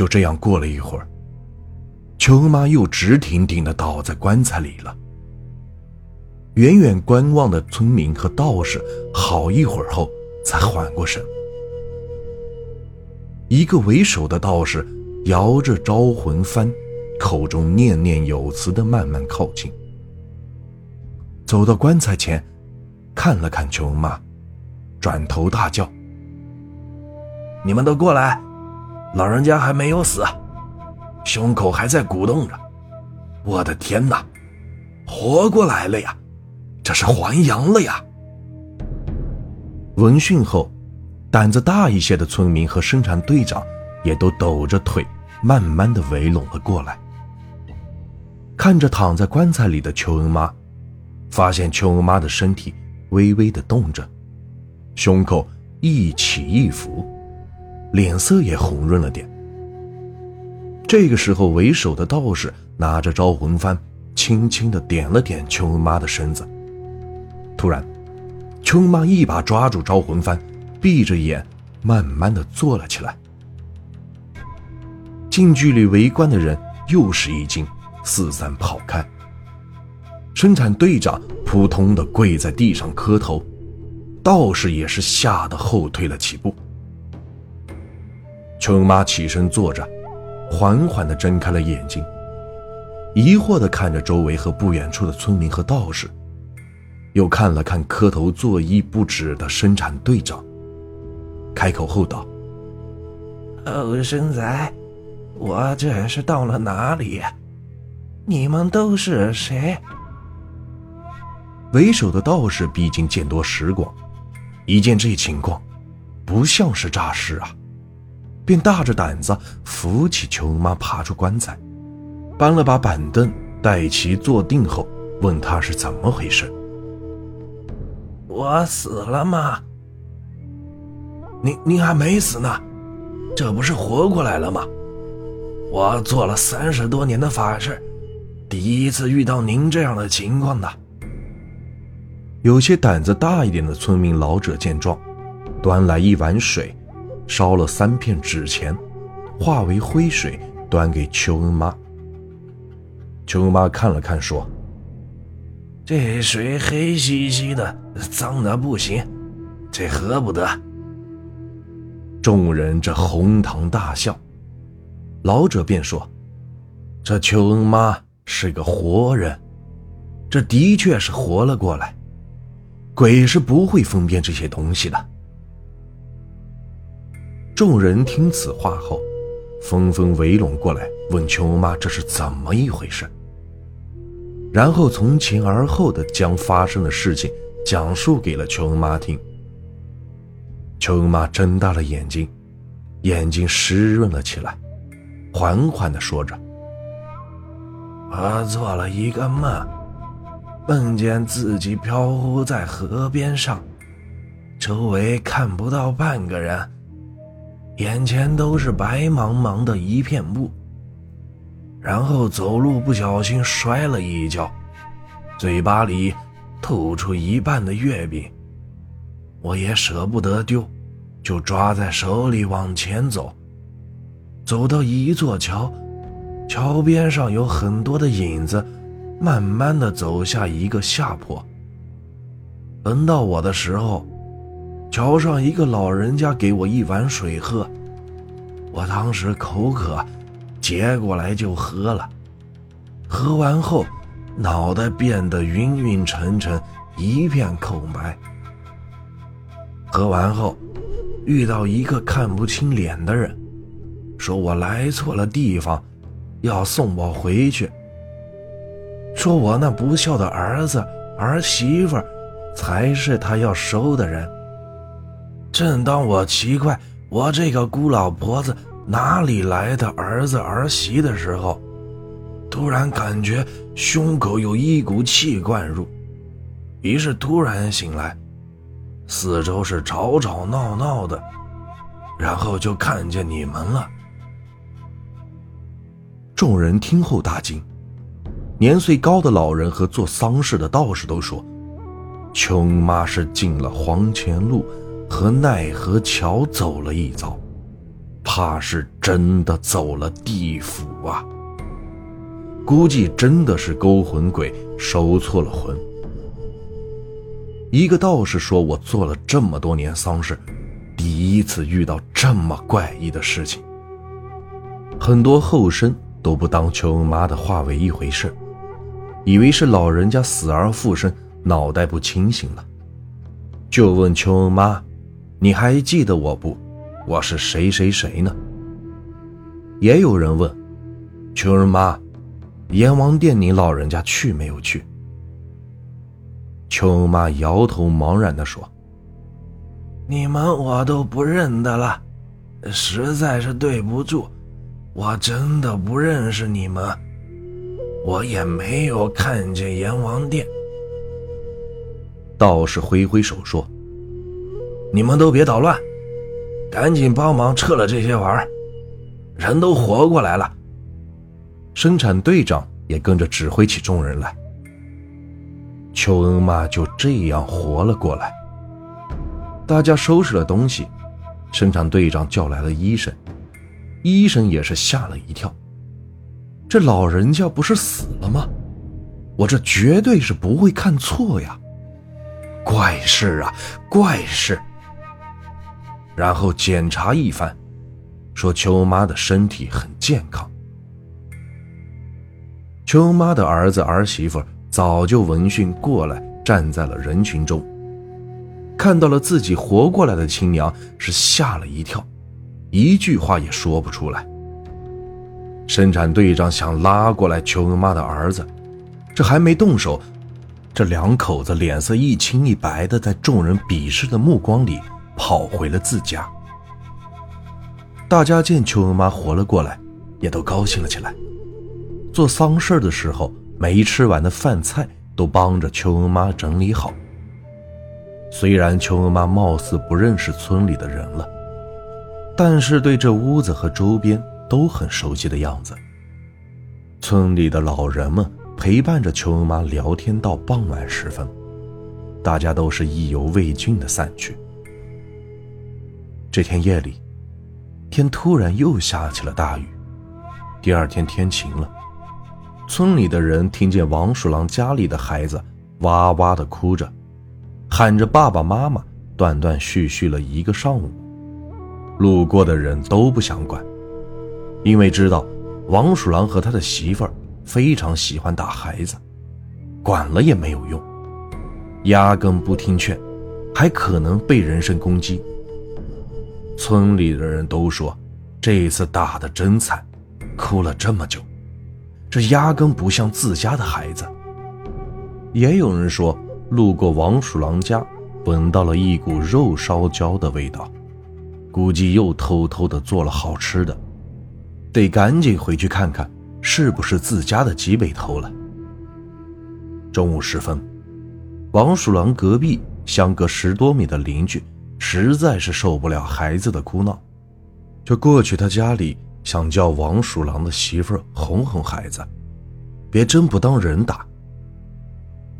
就这样过了一会儿，邱恩妈又直挺挺的倒在棺材里了。远远观望的村民和道士好一会儿后才缓过神。一个为首的道士摇着招魂幡，口中念念有词的慢慢靠近，走到棺材前，看了看邱恩妈，转头大叫：“你们都过来！老人家还没有死，胸口还在鼓动着。我的天哪，活过来了呀！”这是还阳了呀！闻讯后，胆子大一些的村民和生产队长也都抖着腿，慢慢的围拢了过来。看着躺在棺材里的邱恩妈，发现邱恩妈的身体微微的动着，胸口一起一伏，脸色也红润了点。这个时候，为首的道士拿着招魂幡，轻轻的点了点秋妈的身子。突然，秋妈一把抓住招魂幡，闭着眼，慢慢的坐了起来。近距离围观的人又是一惊，四散跑开。生产队长扑通的跪在地上磕头，道士也是吓得后退了几步。邱妈起身坐着，缓缓的睁开了眼睛，疑惑的看着周围和不远处的村民和道士。又看了看磕头作揖不止的生产队长，开口后道：“哦生仔，我这是到了哪里？你们都是谁？”为首的道士毕竟见多识广，一见这情况，不像是诈尸啊，便大着胆子扶起琼妈爬出棺材，搬了把板凳，待其坐定后，问他是怎么回事。我死了吗？您您还没死呢，这不是活过来了吗？我做了三十多年的法事，第一次遇到您这样的情况的。有些胆子大一点的村民老者见状，端来一碗水，烧了三片纸钱，化为灰水，端给邱恩妈。邱恩妈看了看，说。这水黑兮兮的，脏的不行，这喝不得。众人这哄堂大笑，老者便说：“这邱恩妈是个活人，这的确是活了过来，鬼是不会分辨这些东西的。”众人听此话后，纷纷围拢过来，问邱妈这是怎么一回事。然后从前而后的将发生的事情讲述给了邱妈听。邱妈睁大了眼睛，眼睛湿润了起来，缓缓的说着：“我做了一个梦，梦见自己漂浮在河边上，周围看不到半个人，眼前都是白茫茫的一片雾。”然后走路不小心摔了一跤，嘴巴里吐出一半的月饼，我也舍不得丢，就抓在手里往前走。走到一座桥，桥边上有很多的影子，慢慢的走下一个下坡。轮到我的时候，桥上一个老人家给我一碗水喝，我当时口渴。接过来就喝了，喝完后，脑袋变得晕晕沉沉，一片空白。喝完后，遇到一个看不清脸的人，说我来错了地方，要送我回去。说我那不孝的儿子儿媳妇，才是他要收的人。正当我奇怪我这个孤老婆子。哪里来的儿子儿媳的时候，突然感觉胸口有一股气灌入，于是突然醒来，四周是吵吵闹闹的，然后就看见你们了。众人听后大惊，年岁高的老人和做丧事的道士都说，琼妈是进了黄泉路和奈何桥走了一遭。怕是真的走了地府啊！估计真的是勾魂鬼收错了魂。一个道士说：“我做了这么多年丧事，第一次遇到这么怪异的事情。很多后生都不当邱恩妈的话为一回事，以为是老人家死而复生，脑袋不清醒了，就问邱恩妈：‘你还记得我不？我是谁谁谁呢？’也有人问邱恩妈。”阎王殿，你老人家去没有去？邱妈摇头茫然地说：“你们我都不认得了，实在是对不住，我真的不认识你们，我也没有看见阎王殿。”道士挥挥手说：“你们都别捣乱，赶紧帮忙撤了这些玩意儿，人都活过来了。”生产队长也跟着指挥起众人来。邱恩妈就这样活了过来。大家收拾了东西，生产队长叫来了医生，医生也是吓了一跳。这老人家不是死了吗？我这绝对是不会看错呀！怪事啊，怪事！然后检查一番，说秋妈的身体很健康。秋妈的儿子儿媳妇早就闻讯过来，站在了人群中，看到了自己活过来的亲娘，是吓了一跳，一句话也说不出来。生产队长想拉过来秋妈的儿子，这还没动手，这两口子脸色一青一白的，在众人鄙视的目光里跑回了自家。大家见邱妈活了过来，也都高兴了起来。做丧事的时候，没吃完的饭菜都帮着邱恩妈整理好。虽然邱恩妈貌似不认识村里的人了，但是对这屋子和周边都很熟悉的样子。村里的老人们陪伴着邱恩妈聊天到傍晚时分，大家都是意犹未尽的散去。这天夜里，天突然又下起了大雨，第二天天晴了。村里的人听见王鼠狼家里的孩子哇哇的哭着，喊着爸爸妈妈，断断续续了一个上午。路过的人都不想管，因为知道王鼠狼和他的媳妇儿非常喜欢打孩子，管了也没有用，压根不听劝，还可能被人身攻击。村里的人都说，这次打的真惨，哭了这么久。这压根不像自家的孩子。也有人说，路过王鼠狼家，闻到了一股肉烧焦的味道，估计又偷偷的做了好吃的，得赶紧回去看看，是不是自家的鸡被偷了。中午时分，王鼠狼隔壁相隔十多米的邻居，实在是受不了孩子的哭闹，就过去他家里。想叫王鼠狼的媳妇哄哄孩子，别真不当人打。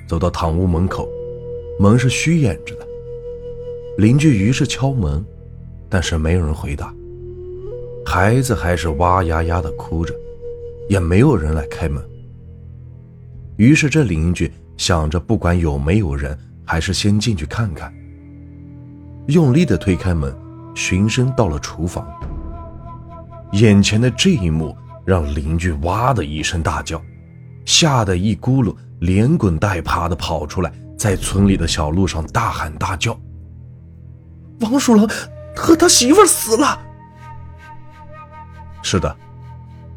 走到堂屋门口，门是虚掩着的。邻居于是敲门，但是没有人回答。孩子还是哇呀呀的哭着，也没有人来开门。于是这邻居想着，不管有没有人，还是先进去看看。用力的推开门，循声到了厨房。眼前的这一幕让邻居哇的一声大叫，吓得一咕噜连滚带爬的跑出来，在村里的小路上大喊大叫：“王鼠狼和他媳妇死了！”是的，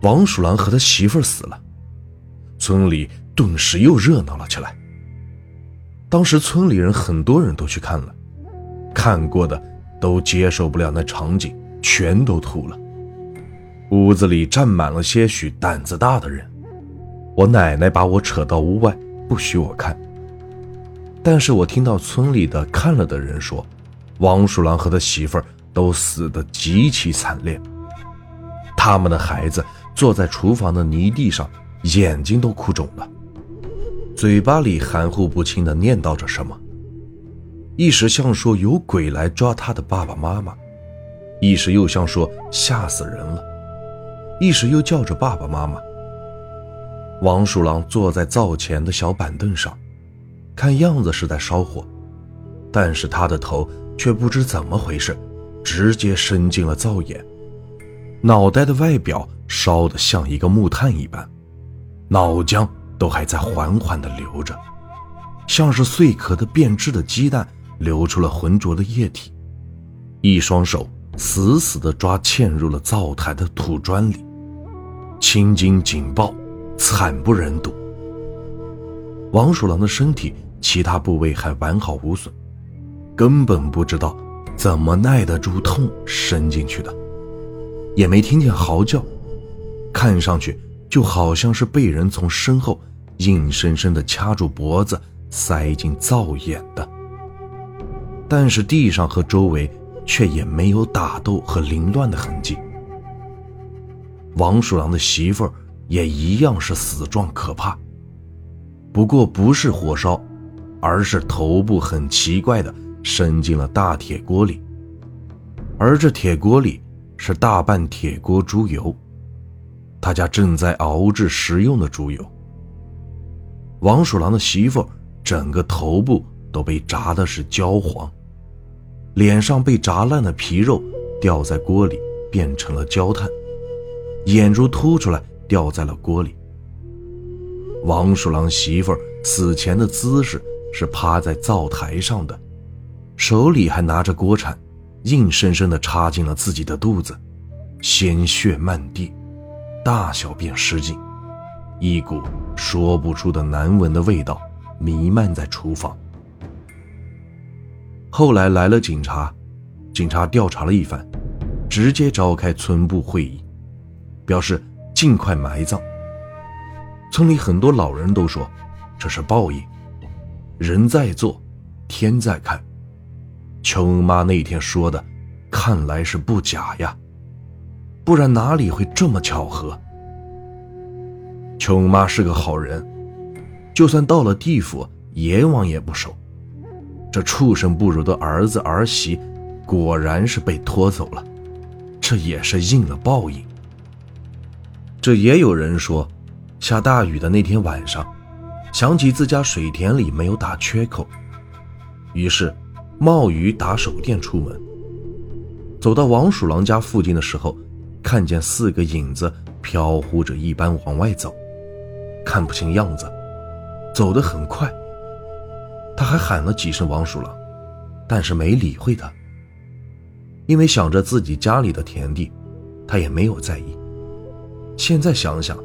王鼠狼和他媳妇死了，村里顿时又热闹了起来。当时村里人很多人都去看了，看过的都接受不了那场景，全都吐了。屋子里站满了些许胆子大的人，我奶奶把我扯到屋外，不许我看。但是我听到村里的看了的人说，王鼠狼和他媳妇儿都死得极其惨烈，他们的孩子坐在厨房的泥地上，眼睛都哭肿了，嘴巴里含糊不清的念叨着什么，一时像说有鬼来抓他的爸爸妈妈。一时又像说吓死人了，一时又叫着爸爸妈妈。王鼠狼坐在灶前的小板凳上，看样子是在烧火，但是他的头却不知怎么回事，直接伸进了灶眼，脑袋的外表烧得像一个木炭一般，脑浆都还在缓缓地流着，像是碎壳的变质的鸡蛋流出了浑浊的液体，一双手死死地抓嵌入了灶台的土砖里，青筋紧爆。惨不忍睹。王鼠狼的身体其他部位还完好无损，根本不知道怎么耐得住痛伸进去的，也没听见嚎叫，看上去就好像是被人从身后硬生生的掐住脖子塞进灶眼的。但是地上和周围却也没有打斗和凌乱的痕迹。王鼠狼的媳妇儿。也一样是死状可怕，不过不是火烧，而是头部很奇怪的伸进了大铁锅里，而这铁锅里是大半铁锅猪油，他家正在熬制食用的猪油。王鼠狼的媳妇整个头部都被炸的是焦黄，脸上被炸烂的皮肉掉在锅里变成了焦炭，眼珠凸出来。掉在了锅里。王鼠狼媳妇儿死前的姿势是趴在灶台上的，手里还拿着锅铲，硬生生地插进了自己的肚子，鲜血漫地，大小便失禁，一股说不出的难闻的味道弥漫在厨房。后来来了警察，警察调查了一番，直接召开村部会议，表示。尽快埋葬。村里很多老人都说，这是报应，人在做，天在看。邱妈那天说的，看来是不假呀，不然哪里会这么巧合？邱妈是个好人，就算到了地府，阎王也不收。这畜生不如的儿子儿媳，果然是被拖走了，这也是应了报应。这也有人说，下大雨的那天晚上，想起自家水田里没有打缺口，于是冒雨打手电出门。走到王鼠狼家附近的时候，看见四个影子飘忽着一般往外走，看不清样子，走得很快。他还喊了几声王鼠狼，但是没理会他，因为想着自己家里的田地，他也没有在意。现在想想，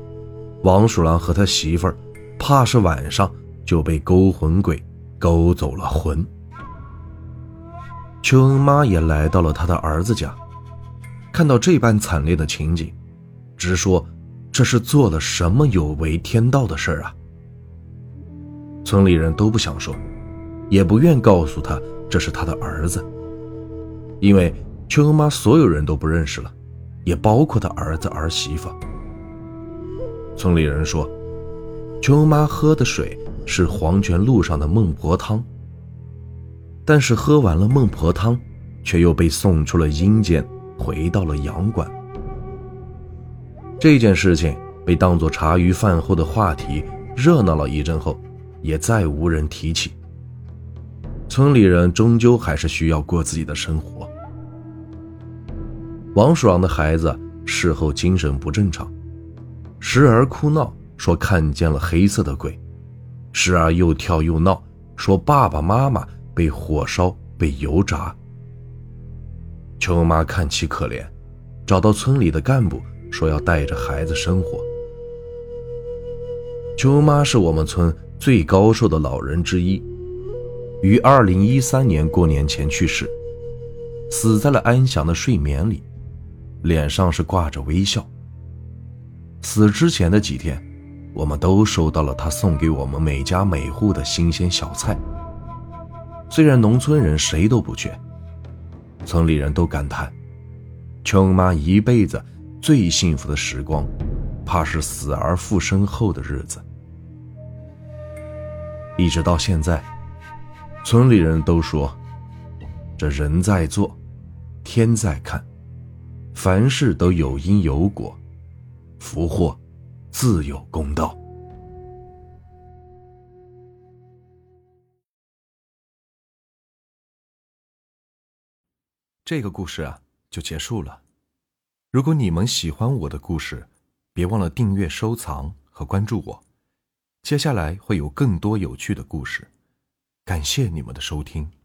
王鼠狼和他媳妇儿，怕是晚上就被勾魂鬼勾走了魂。邱恩妈也来到了他的儿子家，看到这般惨烈的情景，直说这是做了什么有违天道的事儿啊！村里人都不想说，也不愿告诉他这是他的儿子，因为邱恩妈所有人都不认识了，也包括他儿子儿媳妇。村里人说，邱妈喝的水是黄泉路上的孟婆汤。但是喝完了孟婆汤，却又被送出了阴间，回到了阳关。这件事情被当作茶余饭后的话题，热闹了一阵后，也再无人提起。村里人终究还是需要过自己的生活。王鼠狼的孩子事后精神不正常。时而哭闹，说看见了黑色的鬼；时而又跳又闹，说爸爸妈妈被火烧、被油炸。邱妈看其可怜，找到村里的干部，说要带着孩子生活。邱妈是我们村最高寿的老人之一，于二零一三年过年前去世，死在了安详的睡眠里，脸上是挂着微笑。死之前的几天，我们都收到了他送给我们每家每户的新鲜小菜。虽然农村人谁都不缺，村里人都感叹，琼妈一辈子最幸福的时光，怕是死而复生后的日子。一直到现在，村里人都说，这人在做，天在看。凡事都有因有果，福祸自有公道。这个故事啊，就结束了。如果你们喜欢我的故事，别忘了订阅、收藏和关注我。接下来会有更多有趣的故事，感谢你们的收听。